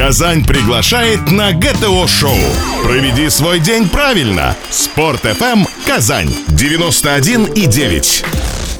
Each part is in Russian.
Казань приглашает на ГТО-шоу. Проведи свой день правильно. Спорт FM Казань 91 и 9.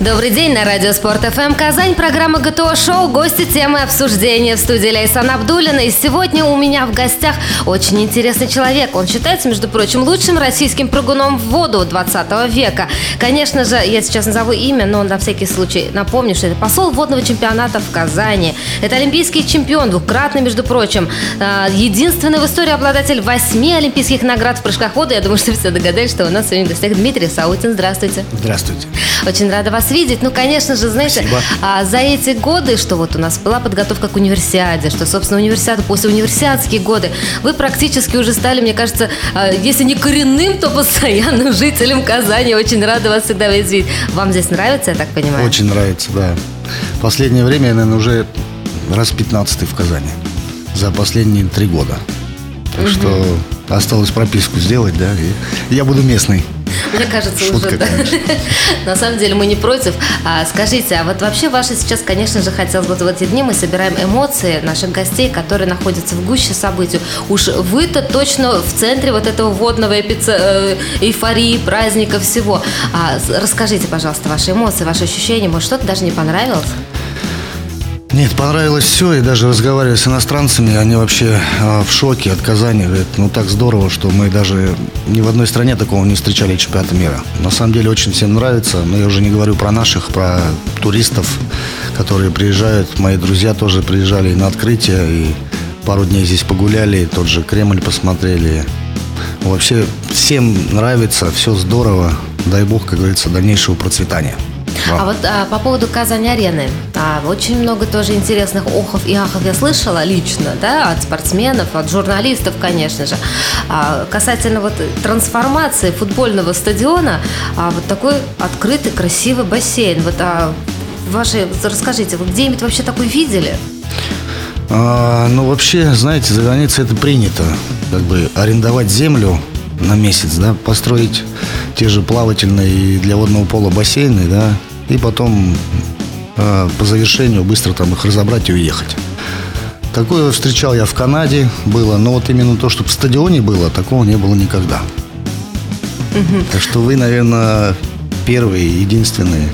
Добрый день на радио Спорт ФМ Казань. Программа ГТО Шоу. Гости темы обсуждения в студии Лейсан Абдулина. И сегодня у меня в гостях очень интересный человек. Он считается, между прочим, лучшим российским прыгуном в воду 20 века. Конечно же, я сейчас назову имя, но на всякий случай напомню, что это посол водного чемпионата в Казани. Это олимпийский чемпион, двукратный, между прочим. А, единственный в истории обладатель восьми олимпийских наград в прыжках в воду. Я думаю, что все догадались, что у нас сегодня в гостях Дмитрий Саутин. Здравствуйте. Здравствуйте. Очень рада вас видеть. Ну, конечно же, знаете, а, за эти годы, что вот у нас была подготовка к универсиаде, что, собственно, универсиада, после универсиадские годы, вы практически уже стали, мне кажется, а, если не коренным, то постоянным жителем Казани. Очень рада вас всегда видеть. Вам здесь нравится, я так понимаю? Очень нравится, да. Последнее время я, наверное, уже раз 15 в Казани. За последние три года. Так угу. что осталось прописку сделать, да, и я буду местный. Мне кажется, Шутка, уже, да. На самом деле мы не против. А, скажите, а вот вообще ваши сейчас, конечно же, хотелось бы в эти дни мы собираем эмоции наших гостей, которые находятся в гуще событий. Уж вы-то точно в центре вот этого водного эпице... Э, эйфории, праздника, всего. А, расскажите, пожалуйста, ваши эмоции, ваши ощущения. Может, что-то даже не понравилось? Нет, понравилось все, и даже разговаривая с иностранцами, они вообще э, в шоке от Казани. Говорят, ну так здорово, что мы даже ни в одной стране такого не встречали чемпионата мира. На самом деле очень всем нравится, но я уже не говорю про наших, про туристов, которые приезжают. Мои друзья тоже приезжали на открытие, и пару дней здесь погуляли, тот же Кремль посмотрели. Вообще всем нравится, все здорово. Дай бог, как говорится, дальнейшего процветания. А вот а, по поводу Казань-арены. А, очень много тоже интересных охов и ахов я слышала лично, да, от спортсменов, от журналистов, конечно же. А, касательно вот трансформации футбольного стадиона, а, вот такой открытый, красивый бассейн. Вот а, ваши, расскажите, вы где-нибудь вообще такой видели? А, ну, вообще, знаете, за границей это принято. Как бы арендовать землю на месяц, да, построить те же плавательные для водного пола бассейны, да, и потом э, по завершению быстро там их разобрать и уехать. Такое встречал я в Канаде, было, но вот именно то, чтобы в стадионе было, такого не было никогда. Угу. Так что вы, наверное, первые, единственные,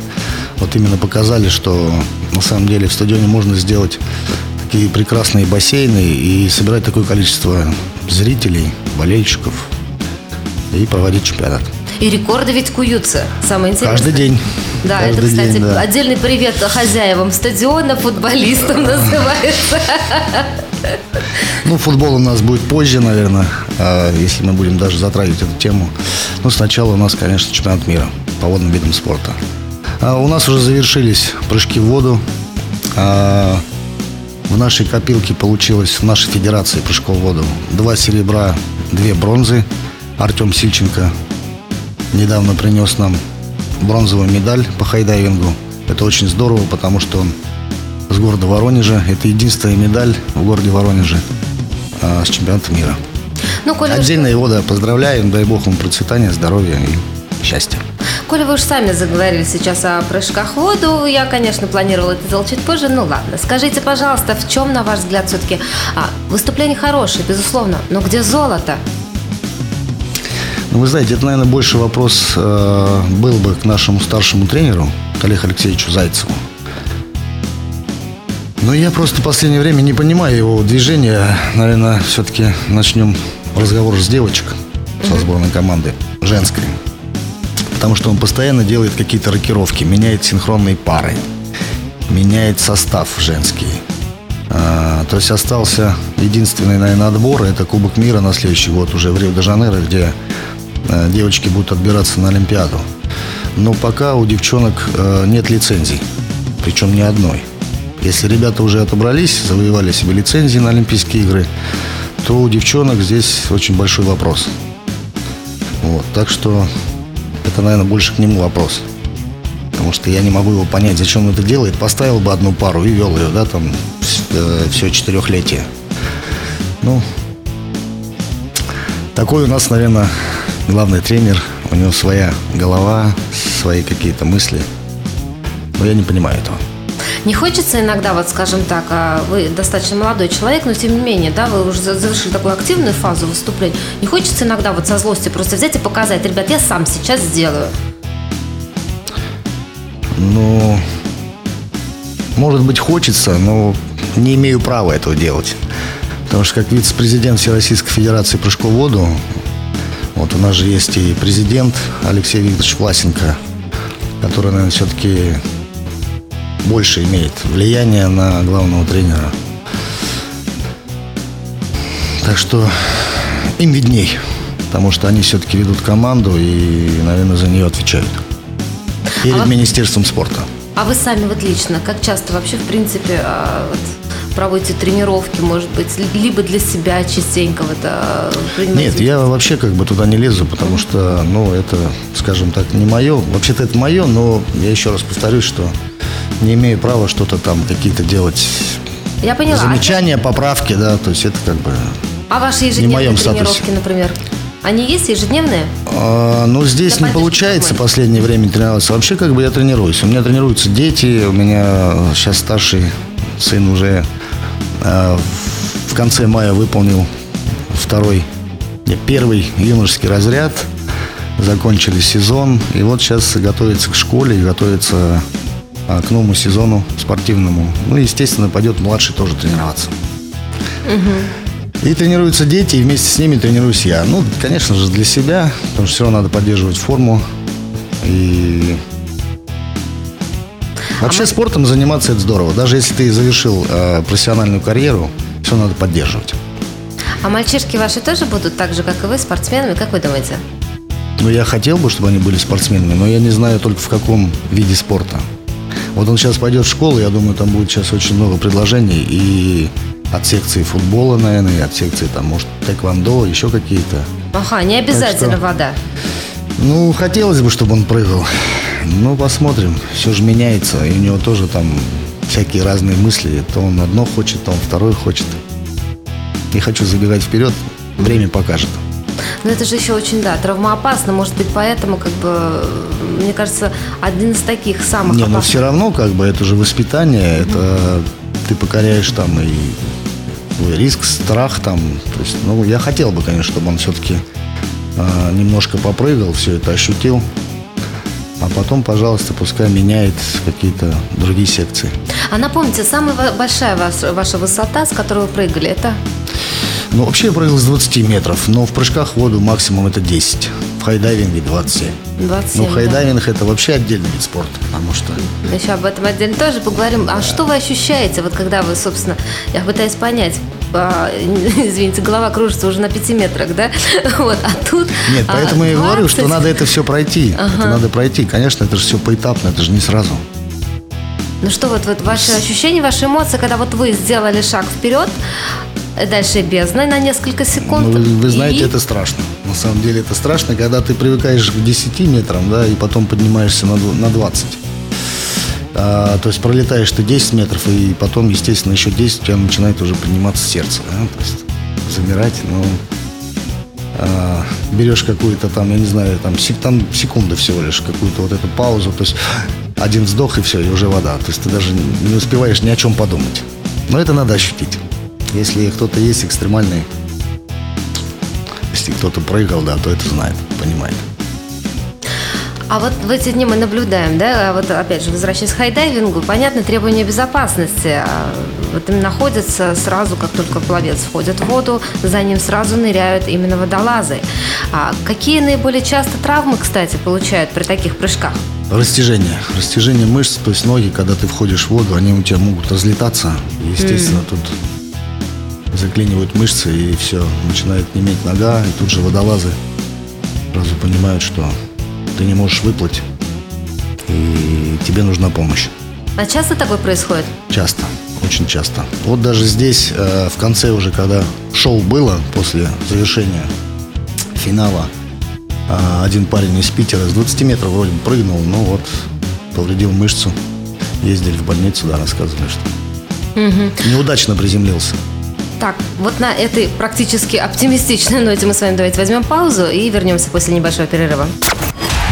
вот именно показали, что на самом деле в стадионе можно сделать такие прекрасные бассейны и собирать такое количество зрителей, болельщиков и проводить чемпионат. И рекорды ведь куются. Самое интересное. Каждый день. Да, Каждый это, кстати, день, да. отдельный привет хозяевам стадиона, футболистам называется. Ну, футбол у нас будет позже, наверное, а, если мы будем даже затрагивать эту тему. Но сначала у нас, конечно, чемпионат мира по водным видам спорта. А у нас уже завершились прыжки в воду. А, в нашей копилке получилось, в нашей федерации прыжков в воду, два серебра, две бронзы. Артем Сильченко недавно принес нам бронзовую медаль по хайдайвингу. Это очень здорово, потому что он с города Воронежа. Это единственная медаль в городе Воронеже а, с чемпионата мира. Ну, Коля, Отдельно его да, поздравляем, дай бог ему процветания, здоровья и счастья. Коля, вы уж сами заговорили сейчас о прыжках в воду. Я, конечно, планировала это сделать чуть позже. Ну ладно. Скажите, пожалуйста, в чем, на ваш взгляд, все-таки а, выступление хорошее, безусловно, но где золото? Ну, вы знаете, это, наверное, больше вопрос э, был бы к нашему старшему тренеру, Олегу Алексеевичу Зайцеву. Но я просто в последнее время не понимаю его движения. Наверное, все-таки начнем разговор с девочек со сборной команды женской. Потому что он постоянно делает какие-то рокировки, меняет синхронные пары, меняет состав женский. А, то есть остался единственный, наверное, отбор. Это Кубок мира на следующий год уже в Рио-де-Жанейро, где девочки будут отбираться на Олимпиаду. Но пока у девчонок э, нет лицензий, причем ни одной. Если ребята уже отобрались, завоевали себе лицензии на Олимпийские игры, то у девчонок здесь очень большой вопрос. Вот, так что это, наверное, больше к нему вопрос. Потому что я не могу его понять, зачем он это делает. Поставил бы одну пару и вел ее, да, там, э, все четырехлетие. Ну, такой у нас, наверное, главный тренер, у него своя голова, свои какие-то мысли. Но я не понимаю этого. Не хочется иногда, вот скажем так, а, вы достаточно молодой человек, но тем не менее, да, вы уже завершили такую активную фазу выступления. Не хочется иногда вот со злости просто взять и показать, ребят, я сам сейчас сделаю. Ну, может быть, хочется, но не имею права этого делать. Потому что как вице-президент Всероссийской Федерации прыжков в воду, вот у нас же есть и президент Алексей Викторович Власенко, который, наверное, все-таки больше имеет влияние на главного тренера. Так что им видней, потому что они все-таки ведут команду и, наверное, за нее отвечают. Перед а Министерством спорта. А вы сами вот лично, как часто вообще, в принципе, а, вот, проводите тренировки, может быть, либо для себя частенько вот, а, принимаете? Нет, я вообще как бы туда не лезу, потому что, ну, это, скажем так, не мое. Вообще-то это мое, но я еще раз повторюсь, что не имею права что-то там какие-то делать я поняла. Замечания, поправки, да, то есть это как бы А ваши ежедневные тренировки, статусе. например? Они есть ежедневные? А, ну, здесь не получается в последнее время тренироваться. Вообще, как бы я тренируюсь. У меня тренируются дети, у меня сейчас старший сын уже в конце мая выполнил второй, первый юношеский разряд. Закончили сезон. И вот сейчас готовится к школе, готовится а, к новому сезону спортивному. Ну, естественно, пойдет младший тоже тренироваться. Угу. И тренируются дети, и вместе с ними тренируюсь я. Ну, конечно же, для себя, потому что все равно надо поддерживать форму. И Вообще а спортом заниматься это здорово. Даже если ты завершил э, профессиональную карьеру, все надо поддерживать. А мальчишки ваши тоже будут так же, как и вы, спортсменами, как вы думаете? Ну, я хотел бы, чтобы они были спортсменами, но я не знаю только в каком виде спорта. Вот он сейчас пойдет в школу, я думаю, там будет сейчас очень много предложений, и от секции футбола, наверное, и от секции, там, может, тэквондо, еще какие-то. Ага, не обязательно что, вода. Ну, хотелось бы, чтобы он прыгал. Ну, посмотрим. Все же меняется. И у него тоже там всякие разные мысли. То он одно хочет, то он второе хочет. Не хочу забегать вперед. Время покажет. Но это же еще очень, да, травмоопасно. Может быть, поэтому, как бы, мне кажется, один из таких самых Не, опасных. но все равно, как бы, это же воспитание. Mm-hmm. Это ты покоряешь там и риск, страх там. То есть, ну, я хотел бы, конечно, чтобы он все-таки э, немножко попрыгал, все это ощутил. А потом, пожалуйста, пускай меняет какие-то другие секции. А напомните, самая большая ваша, ваша высота, с которой вы прыгали, это? Ну, вообще я прыгал с 20 метров, но в прыжках в воду максимум это 10. В хайдайвинге 27. 27 ну, хайдайвинг да. это вообще отдельный вид спорта, потому что... Еще об этом отдельно тоже поговорим. А что вы ощущаете, вот когда вы, собственно, я пытаюсь понять, а, извините, голова кружится уже на 5 метрах, да? Вот, а тут... Нет, поэтому а, 20... я говорю, что надо это все пройти. Ага. Это надо пройти. Конечно, это же все поэтапно, это же не сразу. Ну что, вот, вот ваши ощущения, ваши эмоции, когда вот вы сделали шаг вперед, дальше бездна на несколько секунд. Ну, вы, вы знаете, и... это страшно. На самом деле это страшно, когда ты привыкаешь к 10 метрам, да, и потом поднимаешься на, на 20. А, то есть пролетаешь ты 10 метров, и потом, естественно, еще 10 у тебя начинает уже подниматься сердце. Да? То есть замирать, ну, а, берешь какую-то там, я не знаю, там, сек, там секунды всего лишь, какую-то вот эту паузу, то есть один вздох и все, и уже вода. То есть ты даже не успеваешь ни о чем подумать. Но это надо ощутить. Если кто-то есть экстремальный, если кто-то прыгал, да, то это знает, понимает. А вот в эти дни мы наблюдаем, да, а вот опять же, возвращаясь к хайдайвингу, понятно, требования безопасности. А вот им находятся сразу, как только пловец входит в воду, за ним сразу ныряют именно водолазы. А какие наиболее часто травмы, кстати, получают при таких прыжках? Растяжение. Растяжение мышц, то есть ноги, когда ты входишь в воду, они у тебя могут разлетаться. естественно, mm. тут заклинивают мышцы, и все, начинает неметь нога, и тут же водолазы сразу понимают, что ты не можешь выплыть, и тебе нужна помощь. А часто такое происходит? Часто, очень часто. Вот даже здесь, э, в конце уже, когда шоу было, после завершения финала, э, один парень из Питера с 20 метров вроде прыгнул, но вот повредил мышцу. Ездили в больницу, да, рассказывали, что угу. неудачно приземлился. Так, вот на этой практически оптимистичной ноте мы с вами давайте возьмем паузу и вернемся после небольшого перерыва.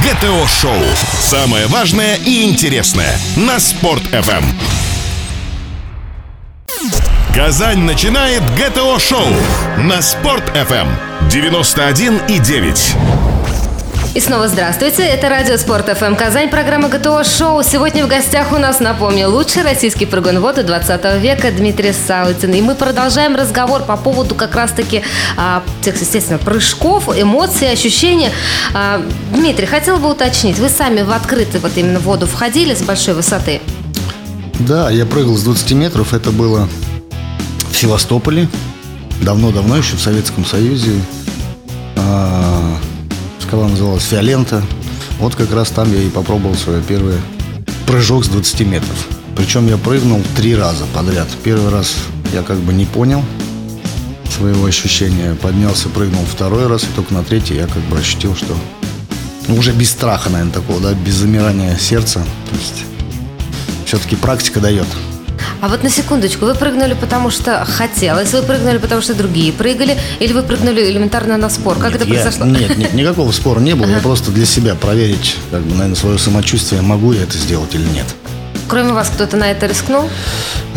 ГТО Шоу. Самое важное и интересное на Спорт FM. Эм. Казань начинает ГТО Шоу на Спорт FM 91 эм и 9 снова здравствуйте, это Радио Спорт ФМ Казань, программа ГТО Шоу. Сегодня в гостях у нас, напомню, лучший российский прыгун воды 20 века Дмитрий Савытин. И мы продолжаем разговор по поводу как раз-таки а, тех, естественно, прыжков, эмоций, ощущений. А, Дмитрий, хотел бы уточнить, вы сами в открытую вот именно воду входили с большой высоты? Да, я прыгал с 20 метров, это было в Севастополе, давно-давно еще в Советском Союзе. А, скала называлась Фиолента. Вот как раз там я и попробовал свой первый прыжок с 20 метров. Причем я прыгнул три раза подряд. Первый раз я как бы не понял своего ощущения. Поднялся, прыгнул второй раз, и только на третий я как бы ощутил, что ну, уже без страха, наверное, такого, да, без замирания сердца. То есть все-таки практика дает. А вот на секундочку, вы прыгнули потому что хотелось, вы прыгнули потому что другие прыгали, или вы прыгнули элементарно на спор? Как нет, это произошло? нет, нет, никакого спора не было. Я просто для себя проверить, как бы, наверное, свое самочувствие, могу я это сделать или нет. Кроме вас кто-то на это рискнул?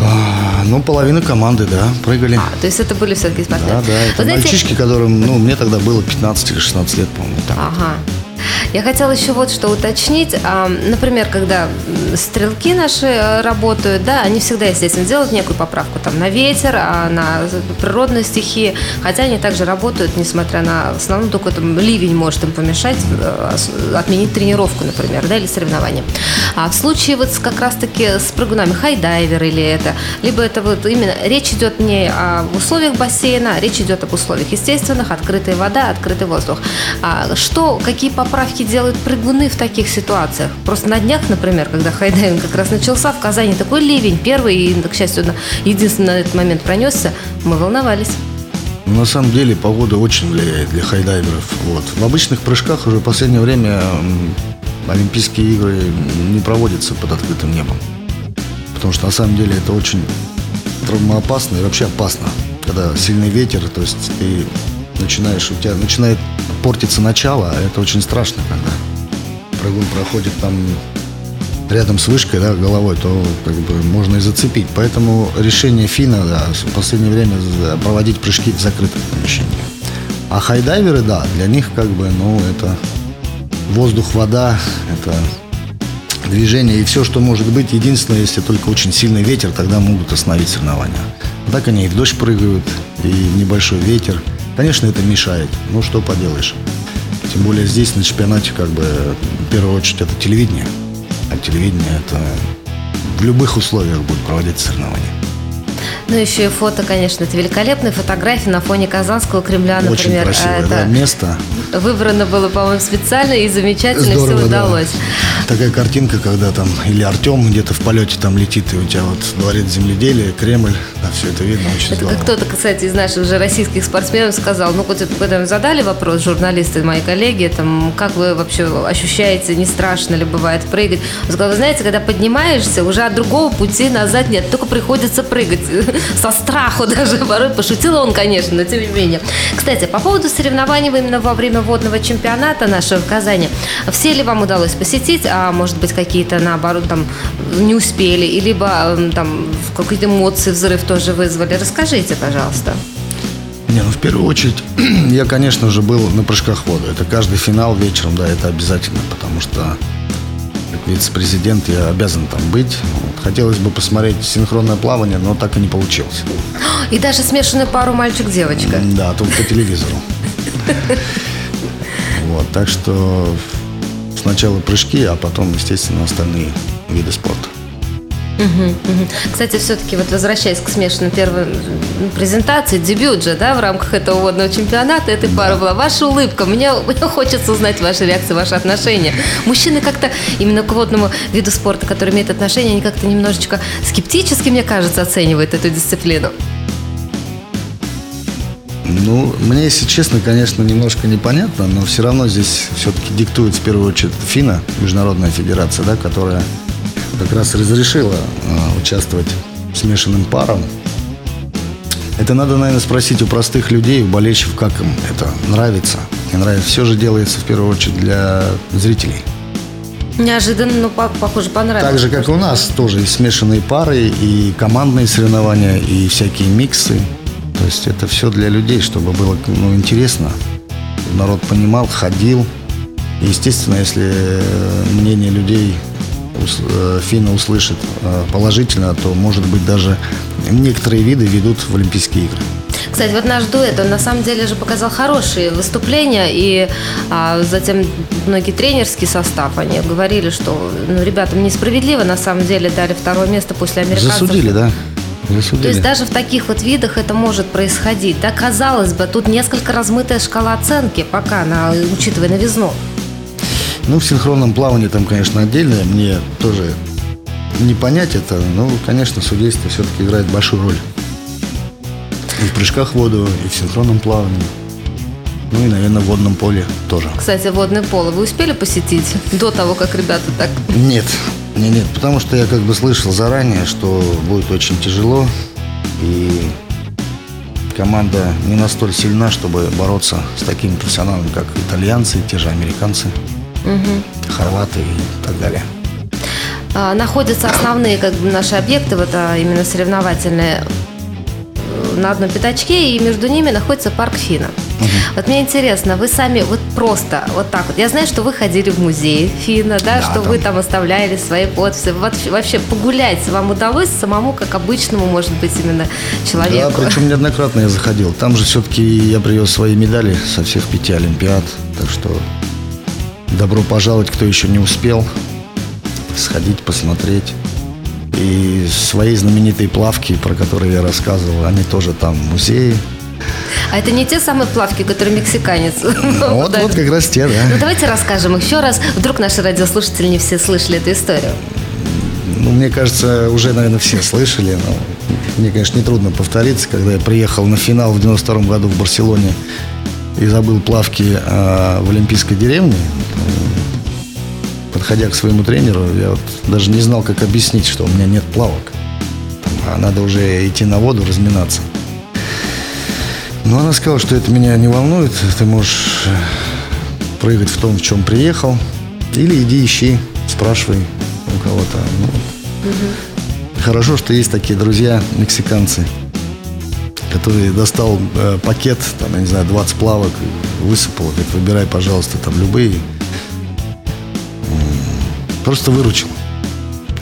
А, ну, половина команды, да, прыгали. А, то есть это были все-таки спортсмены? Да, да, это Вы знаете- мальчишки, которым, ну, мне тогда было 15 или 16 лет, по-моему, так. Ага. Я хотела еще вот что уточнить. Например, когда стрелки наши э, работают, да, они всегда, естественно, делают некую поправку там на ветер, а на природные стихии. Хотя они также работают, несмотря на основном только там ливень может им помешать э, отменить тренировку, например, да, или соревнования. А в случае вот как раз-таки с прыгунами хайдайвер или это, либо это вот именно речь идет не о условиях бассейна, а речь идет об условиях естественных, открытая вода, открытый воздух. А что, какие поправки делают прыгуны в таких ситуациях? Просто на днях, например, когда хайдайвинг как раз начался, в Казани такой ливень, первый и, к счастью, единственный на этот момент пронесся, мы волновались. На самом деле погода очень влияет для хайдайверов. Вот. В обычных прыжках уже в последнее время Олимпийские игры не проводятся под открытым небом. Потому что на самом деле это очень травмоопасно и вообще опасно. Когда сильный ветер, то есть ты начинаешь, у тебя начинает портиться начало, а это очень страшно, когда прыгун проходит там рядом с вышкой, да, головой, то как бы можно и зацепить. Поэтому решение Фина, да, в последнее время проводить прыжки в закрытых помещениях. А хайдайверы, да, для них как бы, ну, это воздух, вода, это движение и все, что может быть. Единственное, если только очень сильный ветер, тогда могут остановить соревнования. А так они и в дождь прыгают, и небольшой ветер. Конечно, это мешает. Ну, что поделаешь. Тем более здесь на чемпионате как бы в первую очередь это телевидение. А телевидение это в любых условиях будет проводить соревнования. Ну, еще и фото, конечно, это великолепные фотографии на фоне Казанского Кремля, Очень например. красивое Это да, место. Выбрано было, по-моему, специально и замечательно все Здорово, да. удалось. Такая картинка, когда там или Артем где-то в полете там летит, и у тебя вот дворец земледелия, Кремль, да, все это видно, очень Это здорово. как кто-то, кстати, из наших же российских спортсменов сказал, ну, вот когда им задали вопрос, журналисты, мои коллеги, там, как вы вообще ощущаете, не страшно ли бывает прыгать? Он сказал, вы знаете, когда поднимаешься, уже от другого пути назад нет, только приходится прыгать со страху даже, порой пошутил он, конечно, но тем не менее. Кстати, по поводу соревнований именно во время водного чемпионата нашего в Казани, все ли вам удалось посетить, а может быть какие-то наоборот там не успели, и либо там какие-то эмоции, взрыв тоже вызвали? Расскажите, пожалуйста. Не, ну в первую очередь, я, конечно же, был на прыжках в воду. Это каждый финал вечером, да, это обязательно, потому что как вице-президент я обязан там быть. Вот. Хотелось бы посмотреть синхронное плавание, но так и не получилось. И даже смешанную пару мальчик-девочка. Да, только по телевизору. Вот, так что сначала прыжки, а потом, естественно, остальные виды спорта. Кстати, все-таки вот возвращаясь к смешанной первой презентации, дебют же, да, в рамках этого водного чемпионата этой пары была. Ваша улыбка. Мне, мне хочется узнать ваши реакции, ваши отношения. Мужчины как-то именно к водному виду спорта, который имеет отношение, они как-то немножечко скептически, мне кажется, оценивают эту дисциплину. Ну, мне, если честно, конечно, немножко непонятно, но все равно здесь все-таки диктует в первую очередь ФИНА, Международная федерация, да, которая как раз разрешила э, участвовать смешанным парам. Это надо, наверное, спросить у простых людей, у болельщиков, как им это нравится. Не нравится. Все же делается в первую очередь для зрителей. Неожиданно, но по- похоже, понравилось. Так же, как у нас, тоже и смешанные пары, и командные соревнования, и всякие миксы. То есть это все для людей, чтобы было ну, интересно. Народ понимал, ходил. И, естественно, если э, мнение людей э, Финна услышит э, положительно, то, может быть, даже некоторые виды ведут в Олимпийские игры. Кстати, вот наш дуэт, он на самом деле же показал хорошие выступления, и а, затем многие тренерский состав, они говорили, что ну, ребятам несправедливо, на самом деле дали второе место после американцев. Засудили, да? Засудили. То есть даже в таких вот видах это может происходить. Да, казалось бы, тут несколько размытая шкала оценки пока, на, учитывая новизну. Ну, в синхронном плавании там, конечно, отдельное. Мне тоже не понять это. Но, конечно, судейство все-таки играет большую роль. И в прыжках в воду, и в синхронном плавании. Ну и, наверное, в водном поле тоже. Кстати, водное поло вы успели посетить до того, как ребята так... Нет, нет, нет, потому что я как бы слышал заранее, что будет очень тяжело. И команда не настолько сильна, чтобы бороться с такими профессионалами, как итальянцы, те же американцы, хорваты и так далее. А, находятся основные как бы, наши объекты, вот а, именно соревновательные, э, на одном пятачке, и между ними находится парк Фина. Вот мне интересно, вы сами вот просто вот так вот. Я знаю, что вы ходили в музей Фина, да, Да, что там. вы там оставляли свои подписи. Вот вообще погулять вам удалось самому, как обычному, может быть, именно Да, человеку? причем неоднократно я заходил. Там же все-таки я привез свои медали со всех пяти Олимпиад. Так что добро пожаловать, кто еще не успел. Сходить, посмотреть. И свои знаменитые плавки, про которые я рассказывал, они тоже там в музее. А это не те самые плавки, которые мексиканец. Ну, вот, вот как раз те, Ну да. давайте расскажем еще раз. Вдруг наши радиослушатели не все слышали эту историю. Ну, мне кажется, уже, наверное, все слышали. Но мне, конечно, нетрудно повториться. Когда я приехал на финал в 92 году в Барселоне и забыл плавки а, в Олимпийской деревне, подходя к своему тренеру, я вот даже не знал, как объяснить, что у меня нет плавок. Там, а надо уже идти на воду, разминаться. Но она сказала, что это меня не волнует. Ты можешь э, прыгать в том, в чем приехал. Или иди ищи, спрашивай у кого-то. Ну, Хорошо, что есть такие друзья, мексиканцы, которые достал э, пакет, там, я не знаю, 20 плавок, высыпал, говорит, выбирай, пожалуйста, там любые. Просто выручил.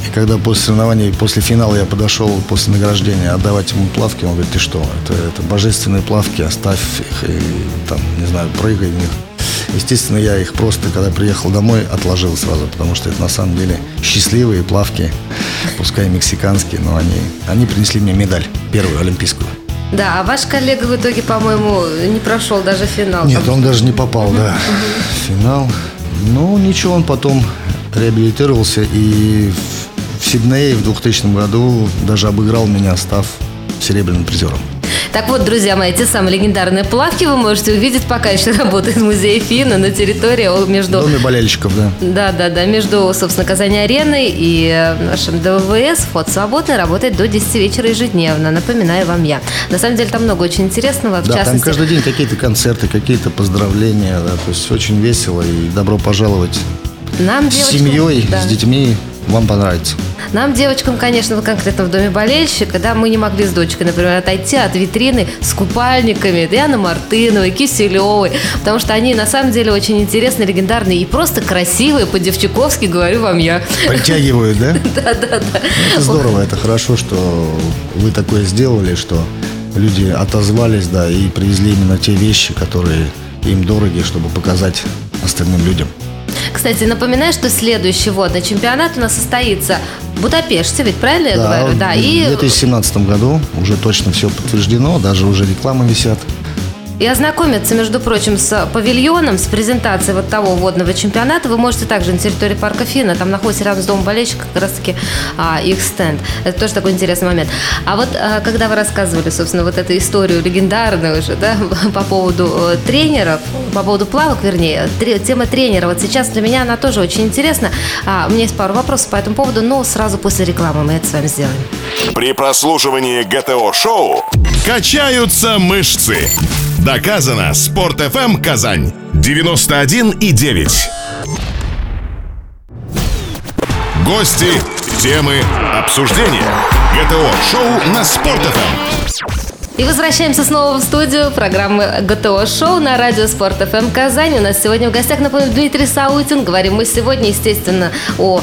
И когда после соревнований, после финала я подошел после награждения отдавать ему плавки, он говорит, ты что, это, это божественные плавки, оставь их и там, не знаю, прыгай в них. Естественно, я их просто, когда приехал домой, отложил сразу, потому что это на самом деле счастливые плавки, пускай мексиканские, но они, они принесли мне медаль, первую олимпийскую. Да, а ваш коллега в итоге, по-моему, не прошел даже финал. Нет, он даже не попал, да, финал. Ну, ничего, он потом реабилитировался и в- Сиднее в 2000 году даже обыграл меня, став серебряным призером. Так вот, друзья мои, те самые легендарные плавки вы можете увидеть, пока еще работает музей Фина на территории между... доме болельщиков, да. Да, да, да, между, собственно, Казани-ареной и э, нашим ДВС. Вход свободный, работает до 10 вечера ежедневно, напоминаю вам я. На самом деле там много очень интересного, в Да, там частности... каждый день какие-то концерты, какие-то поздравления, да, то есть очень весело и добро пожаловать Нам, с девочкам, семьей, да. с детьми, вам понравится. Нам, девочкам, конечно, вот конкретно в доме болельщика, да, мы не могли с дочкой, например, отойти от витрины с купальниками Дианы Мартыновой, Киселевой, потому что они на самом деле очень интересные, легендарные и просто красивые, по-девчуковски говорю вам я. Притягивают, да? Да, да, да. Это здорово, это хорошо, что вы такое сделали, что люди отозвались, да, и привезли именно те вещи, которые им дороги, чтобы показать остальным людям. Кстати, напоминаю, что следующий водный чемпионат у нас состоится в Будапеште, ведь правильно я говорю? Да, в и 2017 году уже точно все подтверждено, даже уже рекламы висят. И ознакомиться, между прочим, с павильоном, с презентацией вот того водного чемпионата вы можете также на территории парка Фина. Там находится рядом с домом болельщика как раз-таки а, их стенд. Это тоже такой интересный момент. А вот а, когда вы рассказывали, собственно, вот эту историю легендарную уже, да, по поводу э, тренеров, по поводу плавок, вернее, тре- тема тренера, вот сейчас для меня она тоже очень интересна. А, у меня есть пару вопросов по этому поводу, но сразу после рекламы мы это с вами сделаем. При прослушивании ГТО-шоу качаются мышцы. Доказано. Спорт FM Казань 91 и 9. Гости, темы, обсуждения. ГТО-шоу на Спорт.ФМ. И возвращаемся снова в студию программы ГТО Шоу на радио Спорт ФМ Казань. У нас сегодня в гостях, напомню, Дмитрий Саутин. Говорим мы сегодня, естественно, о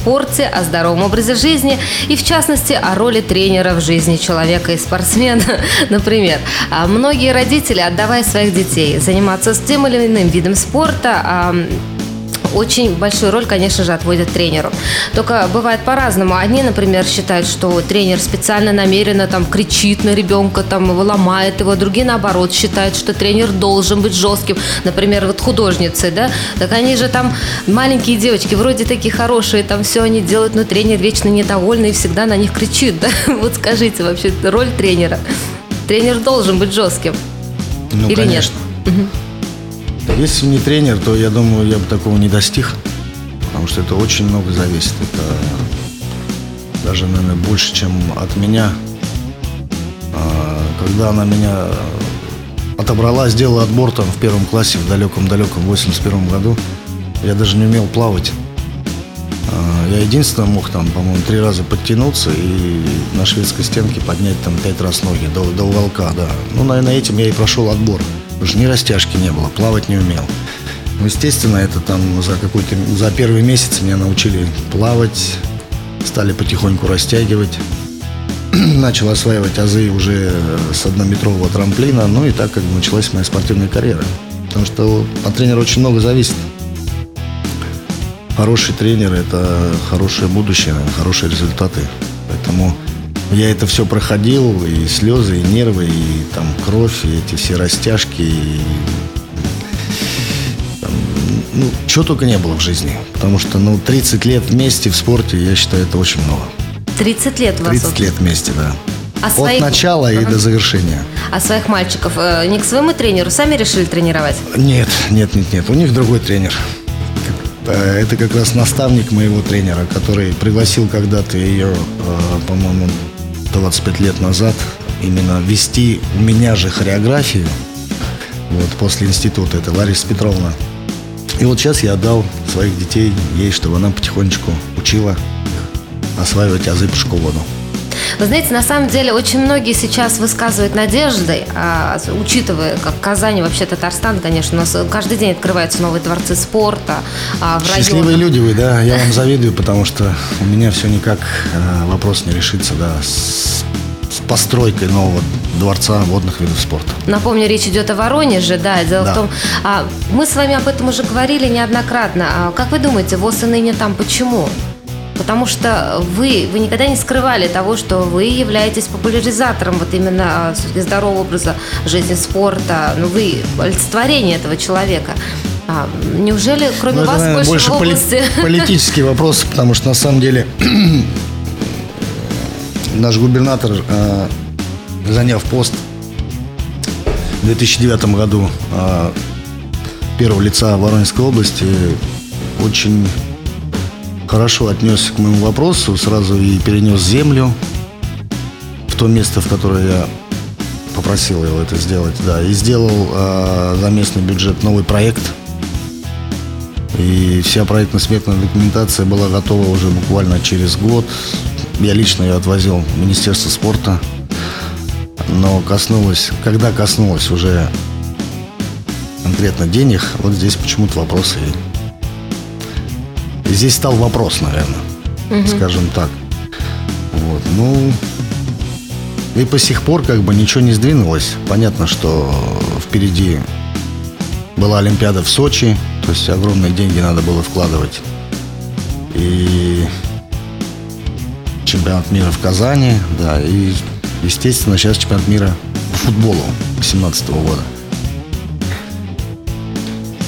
спорте, о здоровом образе жизни и, в частности, о роли тренера в жизни человека и спортсмена. Например, а многие родители, отдавая своих детей заниматься с тем или иным видом спорта, очень большую роль, конечно же, отводят тренеру. Только бывает по-разному. Одни, например, считают, что тренер специально намеренно там кричит на ребенка, там его ломает его. Другие, наоборот, считают, что тренер должен быть жестким. Например, вот художницы, да? Так они же там маленькие девочки, вроде такие хорошие, там все они делают, но тренер вечно недовольный и всегда на них кричит, да? Вот скажите вообще, роль тренера. Тренер должен быть жестким. Ну, Или конечно. нет? Если не тренер, то я думаю, я бы такого не достиг. Потому что это очень много зависит. Это даже, наверное, больше, чем от меня. А, когда она меня отобрала, сделала отбор там в первом классе в далеком-далеком 81 году, я даже не умел плавать. А, я единственное мог там, по-моему, три раза подтянуться и на шведской стенке поднять там пять раз ноги до, до уголка, да. Ну, наверное, этим я и прошел отбор. Потому что ни растяжки не было, плавать не умел. Ну, естественно, это там за какой-то за первый месяц меня научили плавать, стали потихоньку растягивать. Начал осваивать азы уже с однометрового трамплина, ну и так как бы началась моя спортивная карьера. Потому что от тренера очень много зависит. Хороший тренер – это хорошее будущее, хорошие результаты. Поэтому я это все проходил, и слезы, и нервы, и там кровь, и эти все растяжки, и ну, чего только не было в жизни. Потому что, ну, 30 лет вместе в спорте, я считаю, это очень много. 30 лет у вас? 30 лет вместе, да. А От своих... начала ага. и до завершения. А своих мальчиков э, не к своему тренеру сами решили тренировать? Нет, нет, нет, нет. У них другой тренер. Э, это как раз наставник моего тренера, который пригласил когда-то ее, э, по-моему, 25 лет назад именно вести у меня же хореографию вот после института, это Лариса Петровна. И вот сейчас я отдал своих детей ей, чтобы она потихонечку учила осваивать азы по шоколаду. Вы знаете, на самом деле очень многие сейчас высказывают надежды, а, учитывая, как Казань, вообще Татарстан, конечно, у нас каждый день открываются новые дворцы спорта а, в Счастливые люди вы, да, я вам завидую, потому что у меня все никак а, вопрос не решится, да, с, с постройкой нового дворца водных видов спорта. Напомню, речь идет о Воронеже, да. Дело да. в том, а, мы с вами об этом уже говорили неоднократно. А, как вы думаете, ВОЗ и ныне там почему? Потому что вы, вы никогда не скрывали того, что вы являетесь популяризатором вот именно а, здорового образа жизни, спорта, ну вы олицетворение этого человека. А, неужели кроме ну, вас это, больше, больше в области... политический вопрос, потому что на самом деле наш губернатор, э, заняв пост в 2009 году э, первого лица Воронежской области, очень хорошо отнесся к моему вопросу, сразу и перенес землю в то место, в которое я попросил его это сделать, да, и сделал э, за местный бюджет новый проект. И вся проектно-сметная документация была готова уже буквально через год. Я лично ее отвозил в Министерство спорта. Но коснулось, когда коснулось уже конкретно денег, вот здесь почему-то вопросы Здесь стал вопрос, наверное, угу. скажем так. Вот, ну, и по сих пор как бы ничего не сдвинулось. Понятно, что впереди была Олимпиада в Сочи, то есть огромные деньги надо было вкладывать. И чемпионат мира в Казани, да, и, естественно, сейчас чемпионат мира по футболу 2017 года.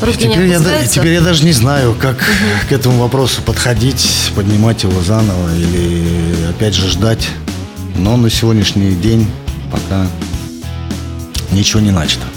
Руки теперь, я, теперь я даже не знаю, как угу. к этому вопросу подходить, поднимать его заново или опять же ждать. Но на сегодняшний день пока ничего не начато.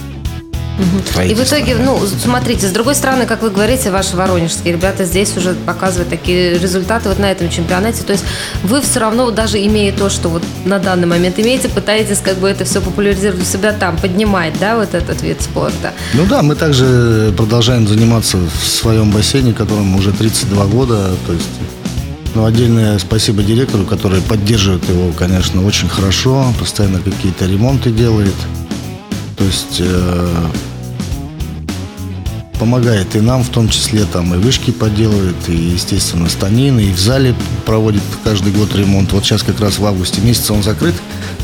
Угу. И в итоге, ну, смотрите, с другой стороны, как вы говорите, ваши воронежские ребята здесь уже показывают такие результаты вот на этом чемпионате. То есть вы все равно, даже имея то, что вот на данный момент имеете, пытаетесь как бы это все популяризировать у себя там, поднимать, да, вот этот вид спорта. Ну да, мы также продолжаем заниматься в своем бассейне, которому уже 32 года, то есть Ну, отдельное спасибо директору, который поддерживает его, конечно, очень хорошо. Постоянно какие-то ремонты делает. То есть э, помогает и нам, в том числе, там и вышки поделывает, и, естественно, станины, и в зале проводит каждый год ремонт. Вот сейчас как раз в августе месяце он закрыт,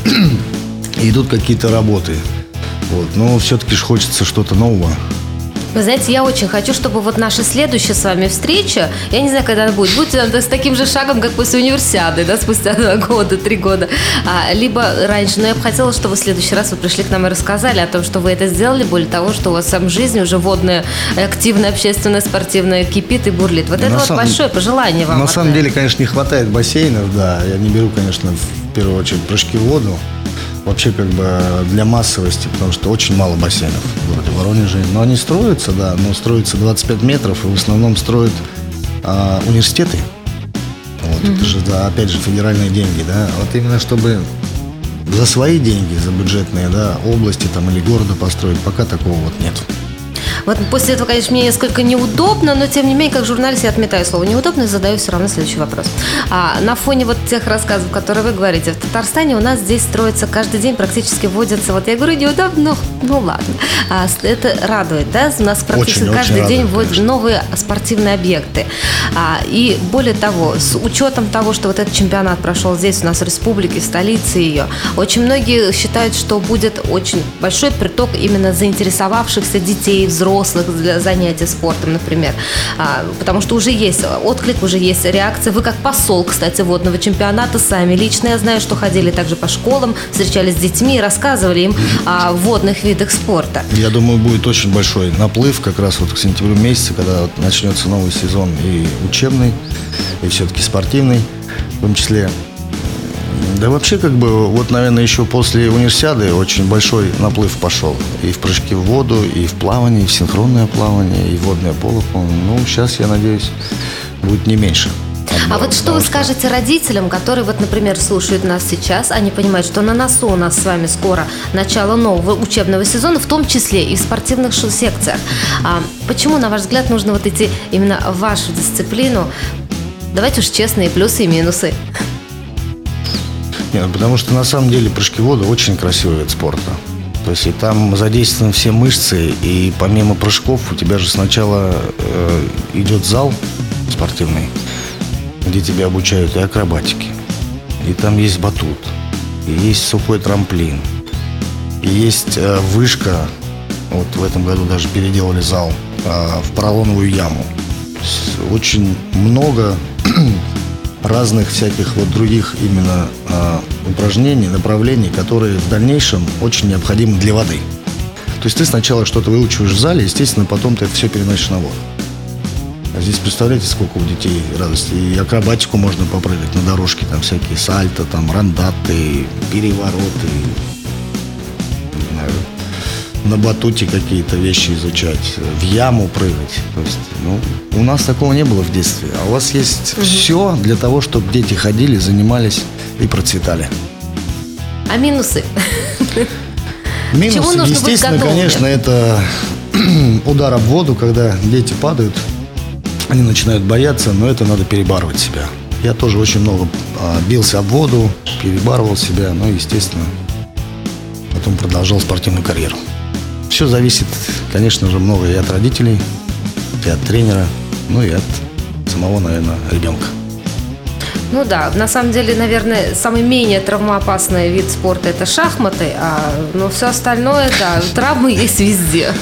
и идут какие-то работы. Вот. Но все-таки же хочется что-то нового. Вы знаете, я очень хочу, чтобы вот наша следующая с вами встреча, я не знаю, когда она будет, будет она с таким же шагом, как после универсиады, да, спустя два года, три года, а, либо раньше. Но я бы хотела, чтобы в следующий раз вы пришли к нам и рассказали о том, что вы это сделали, более того, что у вас сам жизнь уже водная, активная, общественная, спортивная кипит и бурлит. Вот на это самом, вот большое пожелание вам. На самом деле, конечно, не хватает бассейнов, да. Я не беру, конечно, в первую очередь прыжки в воду вообще как бы для массовости, потому что очень мало бассейнов в городе Воронеже. Но они строятся, да, но строятся 25 метров, и в основном строят а, университеты. Вот, mm-hmm. это же, да, опять же, федеральные деньги, да. Вот именно чтобы за свои деньги, за бюджетные, да, области там или города построить, пока такого вот нет. Вот после этого, конечно, мне несколько неудобно, но тем не менее, как журналист, я отметаю слово неудобно и задаю все равно следующий вопрос. А на фоне вот тех рассказов, которые вы говорите, в Татарстане у нас здесь строится каждый день практически вводится, вот я говорю, неудобно, ну, ну ладно. А, это радует, да? У нас практически очень, каждый очень день радует, вводят новые спортивные объекты. А, и более того, с учетом того, что вот этот чемпионат прошел здесь у нас в республике, в столице ее, очень многие считают, что будет очень большой приток именно заинтересовавшихся детей, взрослых, взрослых для занятия спортом, например. А, потому что уже есть отклик, уже есть реакция. Вы как посол, кстати, водного чемпионата сами. Лично я знаю, что ходили также по школам, встречались с детьми и рассказывали им о водных видах спорта. Я думаю, будет очень большой наплыв как раз вот к сентябрю месяце, когда начнется новый сезон и учебный, и все-таки спортивный, в том числе да вообще, как бы, вот, наверное, еще после универсиады очень большой наплыв пошел. И в прыжки в воду, и в плавание, и в синхронное плавание, и в водное поло. Ну, сейчас, я надеюсь, будет не меньше. А вот что вы скажете родителям, которые, вот, например, слушают нас сейчас, они понимают, что на носу у нас с вами скоро начало нового учебного сезона, в том числе и в спортивных секциях. А почему, на ваш взгляд, нужно вот идти именно в вашу дисциплину? Давайте уж честные плюсы и минусы. Нет, потому что на самом деле прыжки в воду очень красивый вид спорта. То есть и там задействованы все мышцы, и помимо прыжков у тебя же сначала э, идет зал спортивный, где тебя обучают и акробатики, и там есть батут, и есть сухой трамплин, и есть э, вышка. Вот в этом году даже переделали зал э, в поролоновую яму. Очень много разных всяких вот других именно э, упражнений, направлений, которые в дальнейшем очень необходимы для воды. То есть ты сначала что-то выучиваешь в зале, естественно, потом ты это все переносишь на воду. А здесь представляете, сколько у детей радости. И акробатику можно попрыгать на дорожке, там всякие сальто, там рандаты, перевороты, на батуте какие-то вещи изучать, в яму прыгать. То есть, ну, у нас такого не было в детстве. А у вас есть угу. все для того, чтобы дети ходили, занимались и процветали. А минусы? Минусы, естественно, конечно, это удар об воду, когда дети падают, они начинают бояться, но это надо перебарывать себя. Я тоже очень много а, бился об воду, перебарывал себя, но, естественно, потом продолжал спортивную карьеру. Все зависит, конечно же, много и от родителей, и от тренера, ну и от самого, наверное, ребенка. Ну да, на самом деле, наверное, самый менее травмоопасный вид спорта это шахматы, а ну, все остальное, да, травмы есть везде.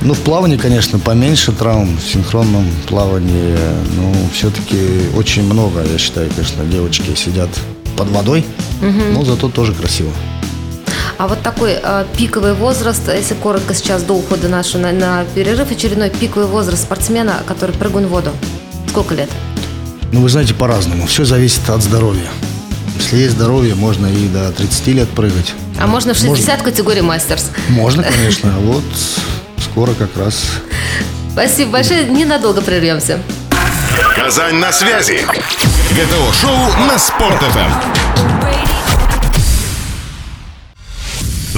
Ну, в плавании, конечно, поменьше травм, в синхронном плавании, ну, все-таки очень много, я считаю, конечно, девочки сидят под водой, угу. но зато тоже красиво. А вот такой э, пиковый возраст, если коротко сейчас до ухода нашего на, на перерыв, очередной пиковый возраст спортсмена, который прыгун в воду. Сколько лет? Ну, вы знаете, по-разному. Все зависит от здоровья. Если есть здоровье, можно и до 30 лет прыгать. А можно в 60 можно. категории мастерс? Можно, конечно. Вот скоро как раз. Спасибо большое. Ненадолго прервемся. Казань на связи. ГТО-шоу на Спорт-ФМ.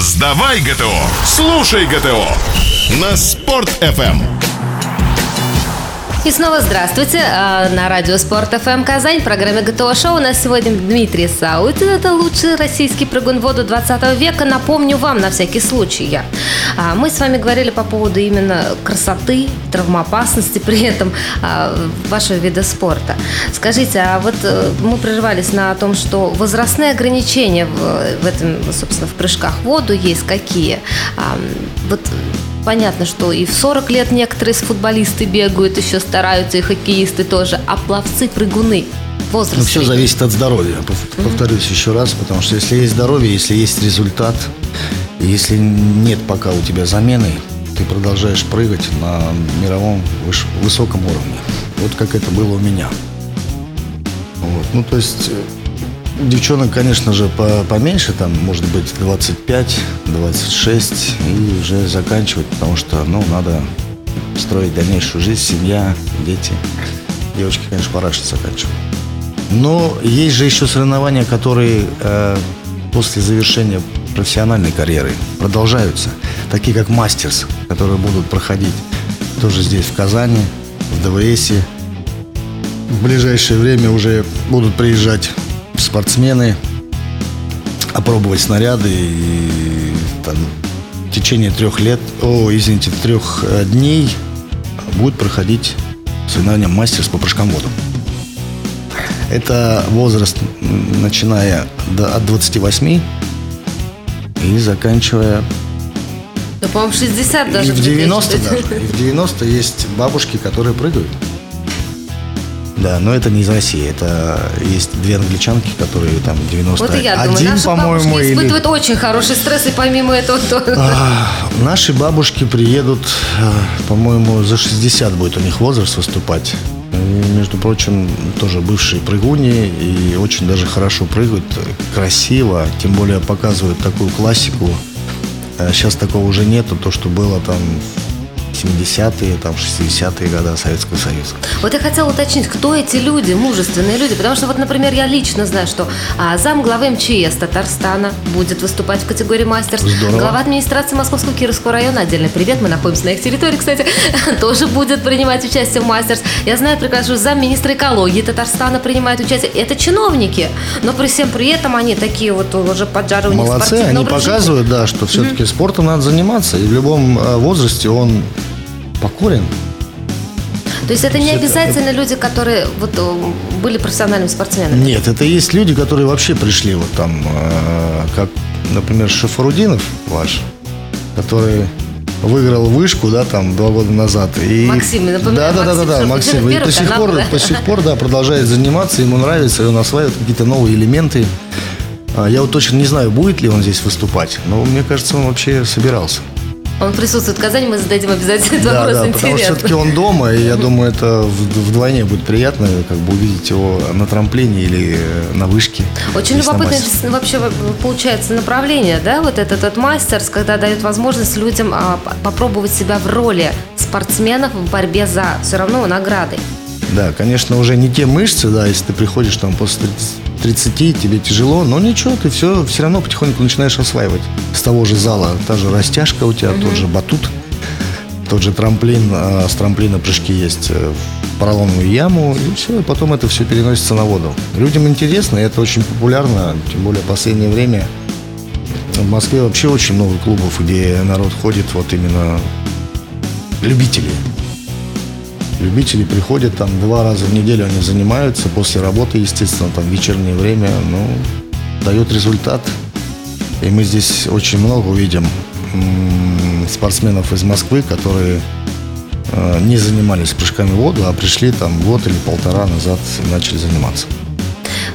Сдавай ГТО, слушай ГТО на Спорт FM. И снова здравствуйте. А, на радио Спорт ФМ Казань, в программе ГТО Шоу у нас сегодня Дмитрий Саутин. Это лучший российский прыгун в воду 20 века. Напомню вам на всякий случай я. А, мы с вами говорили по поводу именно красоты, травмоопасности при этом а, вашего вида спорта. Скажите, а вот э, мы прерывались на том, что возрастные ограничения в, этом, собственно, в прыжках в воду есть какие? Вот понятно, что и в 40 лет некоторые из футболисты бегают, еще стараются, и хоккеисты тоже, а пловцы, прыгуны, возраст. Ну, все зависит от здоровья, повторюсь mm-hmm. еще раз, потому что если есть здоровье, если есть результат, если нет пока у тебя замены, ты продолжаешь прыгать на мировом выш- высоком уровне. Вот как это было у меня. Вот. Ну, то есть э, Девчонок, конечно же, по поменьше, там, может быть, 25, 26, и уже заканчивать, потому что, ну, надо строить дальнейшую жизнь, семья, дети. Девочки, конечно, пораньше заканчивают. Но есть же еще соревнования, которые э, после завершения профессиональной карьеры продолжаются, такие как мастерс, которые будут проходить тоже здесь, в Казани, в ДВСе. В ближайшее время уже будут приезжать спортсмены опробовать снаряды и там, в течение трех лет, о, извините, трех э, дней будет проходить соревнования мастерс по прыжкам в воду. Это возраст, начиная от 28 и заканчивая да, по-моему, 60 даже. И в 90 даже. И в 90 есть бабушки, которые прыгают. Да, но это не из России. Это есть две англичанки, которые там 90 Вот и я думаю, Один, наши по-моему, или... испытывают очень хороший стресс, и помимо этого то... А, наши бабушки приедут, а, по-моему, за 60 будет у них возраст выступать. Между прочим, тоже бывшие прыгуни и очень даже хорошо прыгают, красиво, тем более показывают такую классику. Сейчас а, такого уже нету, то, что было там 70-е, там, 60-е годы Советского Союза. Вот я хотела уточнить, кто эти люди, мужественные люди, потому что вот, например, я лично знаю, что а, зам главы МЧС Татарстана будет выступать в категории мастерс. Здорово. Глава администрации Московского Кировского района, отдельный привет, мы находимся на их территории, кстати, тоже будет принимать участие в мастерс. Я знаю прекрасно, что замминистра экологии Татарстана принимает участие. Это чиновники, но при всем при этом они такие вот уже поджары Молодцы, они показывают, да, что все-таки mm-hmm. спортом надо заниматься, и в любом э, возрасте он покорен. То есть это не обязательно люди, которые вот э, были профессиональными спортсменами? Нет, это есть люди, которые вообще пришли вот там, э, как, например, Шафарудинов ваш, который выиграл вышку, да, там два года назад. И... Максим, напоминаю, да, да, да, да, да, Максим. И до сих пор, да? до сих пор, да, продолжает заниматься, ему нравится, и он осваивает какие-то новые элементы. А, я вот точно не знаю, будет ли он здесь выступать, но мне кажется, он вообще собирался. Он присутствует в Казани, мы зададим обязательно этот да, вопрос. Да, потому что все-таки он дома, и я думаю, это вдвойне будет приятно, как бы увидеть его на трамплине или на вышке. Очень любопытно вообще получается направление, да, вот этот, этот мастерс, когда дает возможность людям а, попробовать себя в роли спортсменов в борьбе за все равно награды. Да, конечно, уже не те мышцы, да, если ты приходишь там после 30 тебе тяжело, но ничего, ты все все равно потихоньку начинаешь осваивать. С того же зала та же растяжка у тебя, mm тот же батут, тот же трамплин, а с трамплина прыжки есть э, в поролоновую яму, и все, и потом это все переносится на воду. Людям интересно, и это очень популярно, тем более в последнее время. В Москве вообще очень много клубов, где народ ходит вот именно любители. Любители приходят там два раза в неделю, они занимаются после работы, естественно, там вечернее время, ну, дает результат. И мы здесь очень много увидим спортсменов из Москвы, которые э, не занимались прыжками в воду, а пришли там год или полтора назад и начали заниматься.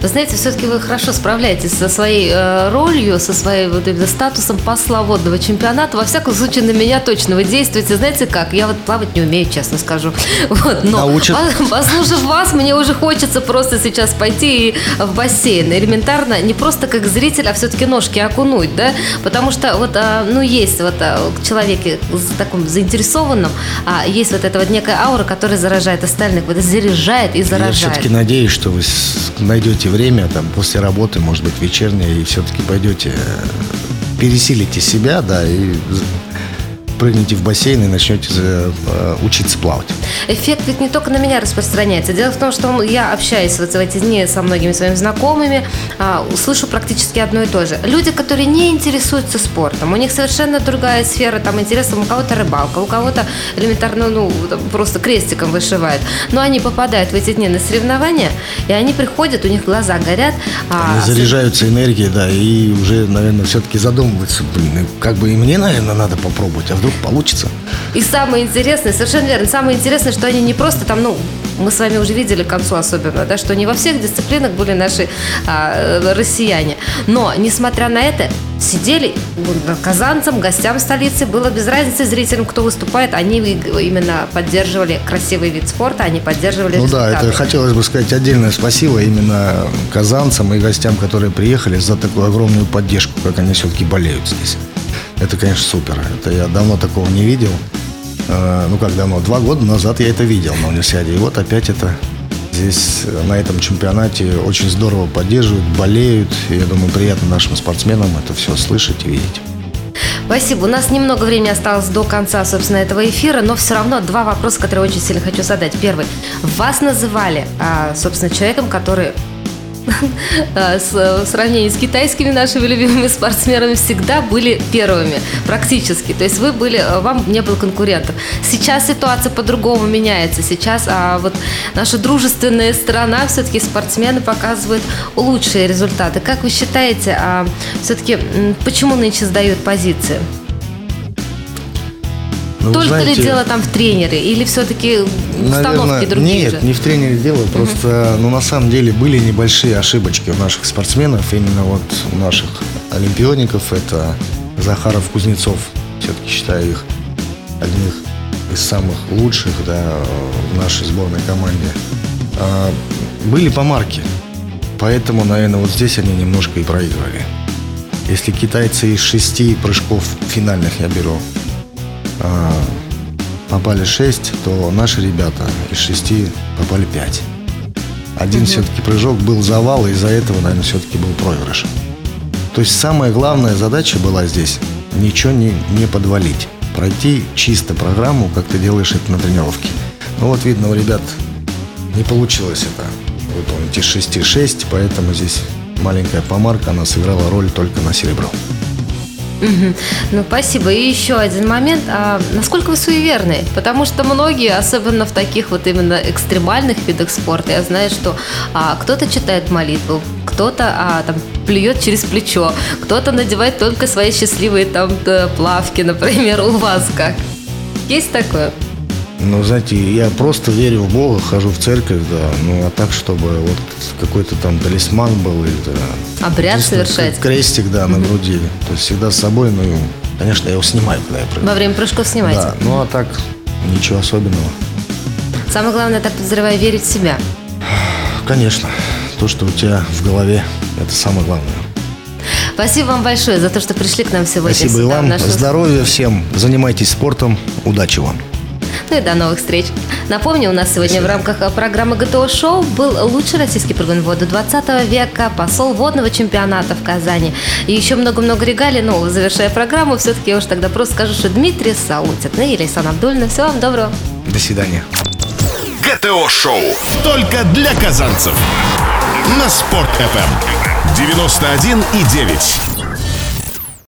Вы знаете, все-таки вы хорошо справляетесь со своей э, ролью, со своим вот именно статусом посла водного чемпионата. Во всяком случае, на меня точно вы действуете. Знаете как? Я вот плавать не умею, честно скажу. Вот, но Научат. послушав вас, мне уже хочется просто сейчас пойти в бассейн. Элементарно, не просто как зритель, а все-таки ножки окунуть, да? Потому что вот, а, ну, есть вот а, человеке с таким заинтересованным, а есть вот эта вот некая аура, которая заражает остальных, вот заряжает и заражает. Я все-таки надеюсь, что вы найдете время, там, после работы, может быть, вечернее, и все-таки пойдете, э, пересилите себя, да, и прыгнете в бассейн и начнете э, учиться плавать. Эффект ведь не только на меня распространяется. Дело в том, что я общаюсь вот в эти дни со многими своими знакомыми, а, услышу практически одно и то же. Люди, которые не интересуются спортом, у них совершенно другая сфера там интересов. У кого-то рыбалка, у кого-то элементарно, ну, просто крестиком вышивает. Но они попадают в эти дни на соревнования, и они приходят, у них глаза горят. А... Они заряжаются энергией, да, и уже, наверное, все-таки задумываются, блин, как бы и мне, наверное, надо попробовать, а вдруг получится. И самое интересное, совершенно верно, самое интересное, что они не просто там, ну, мы с вами уже видели к концу особенно, да, что не во всех дисциплинах были наши а, россияне. Но, несмотря на это, сидели казанцам, гостям столицы, было без разницы зрителям, кто выступает, они именно поддерживали красивый вид спорта, они поддерживали Ну результаты. да, это хотелось бы сказать отдельное спасибо именно казанцам и гостям, которые приехали за такую огромную поддержку, как они все-таки болеют здесь. Это, конечно, супер. Это я давно такого не видел. Э, ну, как давно? Два года назад я это видел на универсиаде. И вот опять это здесь на этом чемпионате очень здорово поддерживают, болеют. И я думаю, приятно нашим спортсменам это все слышать и видеть. Спасибо. У нас немного времени осталось до конца, собственно, этого эфира, но все равно два вопроса, которые очень сильно хочу задать. Первый. Вас называли, а, собственно, человеком, который Э, в сравнении с китайскими нашими любимыми спортсменами всегда были первыми, практически. То есть вы были, э, вам не было конкурентов. Сейчас ситуация по-другому меняется. Сейчас а, вот наша дружественная страна, все-таки спортсмены показывают лучшие результаты. Как вы считаете, а, все-таки почему нынче сдают позиции? Ну, Только знаете, ли дело там в тренере или все-таки установки другие Нет, же? не в тренере дело, просто, uh-huh. ну, на самом деле были небольшие ошибочки у наших спортсменов, именно вот у наших олимпиоников, это Захаров, Кузнецов, все-таки считаю их одних из самых лучших, да, в нашей сборной команде. А, были помарки, поэтому, наверное, вот здесь они немножко и проигрывали. Если китайцы из шести прыжков финальных я беру попали 6, то наши ребята из 6 попали 5. Один все-таки прыжок был завал, и из-за этого, наверное, все-таки был проигрыш. То есть самая главная задача была здесь ничего не, не подвалить. Пройти чисто программу, как ты делаешь это на тренировке. Ну вот видно, у ребят не получилось это выполнить из 6-6, поэтому здесь маленькая помарка, она сыграла роль только на серебро. Ну, спасибо. И еще один момент. А насколько вы суеверны? Потому что многие, особенно в таких вот именно экстремальных видах спорта, я знаю, что а, кто-то читает молитву, кто-то а, там плюет через плечо, кто-то надевает только свои счастливые там плавки, например, у вас как? Есть такое? Ну, знаете, я просто верю в Бога, хожу в церковь, да. Ну, а так, чтобы вот какой-то там талисман был или да, Обряд совершать. Крестик, да, на груди. То есть всегда с собой, ну, конечно, я его снимаю, когда я прыгаю. Во время прыжков снимаете? Да, ну, а так, ничего особенного. Самое главное, так подозреваю, верить в себя. Конечно. То, что у тебя в голове, это самое главное. Спасибо вам большое за то, что пришли к нам сегодня. Спасибо и вам. Здоровья всем. Занимайтесь спортом. Удачи вам. Ну и до новых встреч. Напомню, у нас сегодня в рамках программы ГТО Шоу был лучший российский прыгун в воду 20 века, посол водного чемпионата в Казани. И еще много-много регалий, но завершая программу, все-таки я уж тогда просто скажу, что Дмитрий Саутин ну и Лейсан Абдульна. Всего вам доброго. До свидания. ГТО Шоу. Только для казанцев. На Спорт FM. 91 и 9.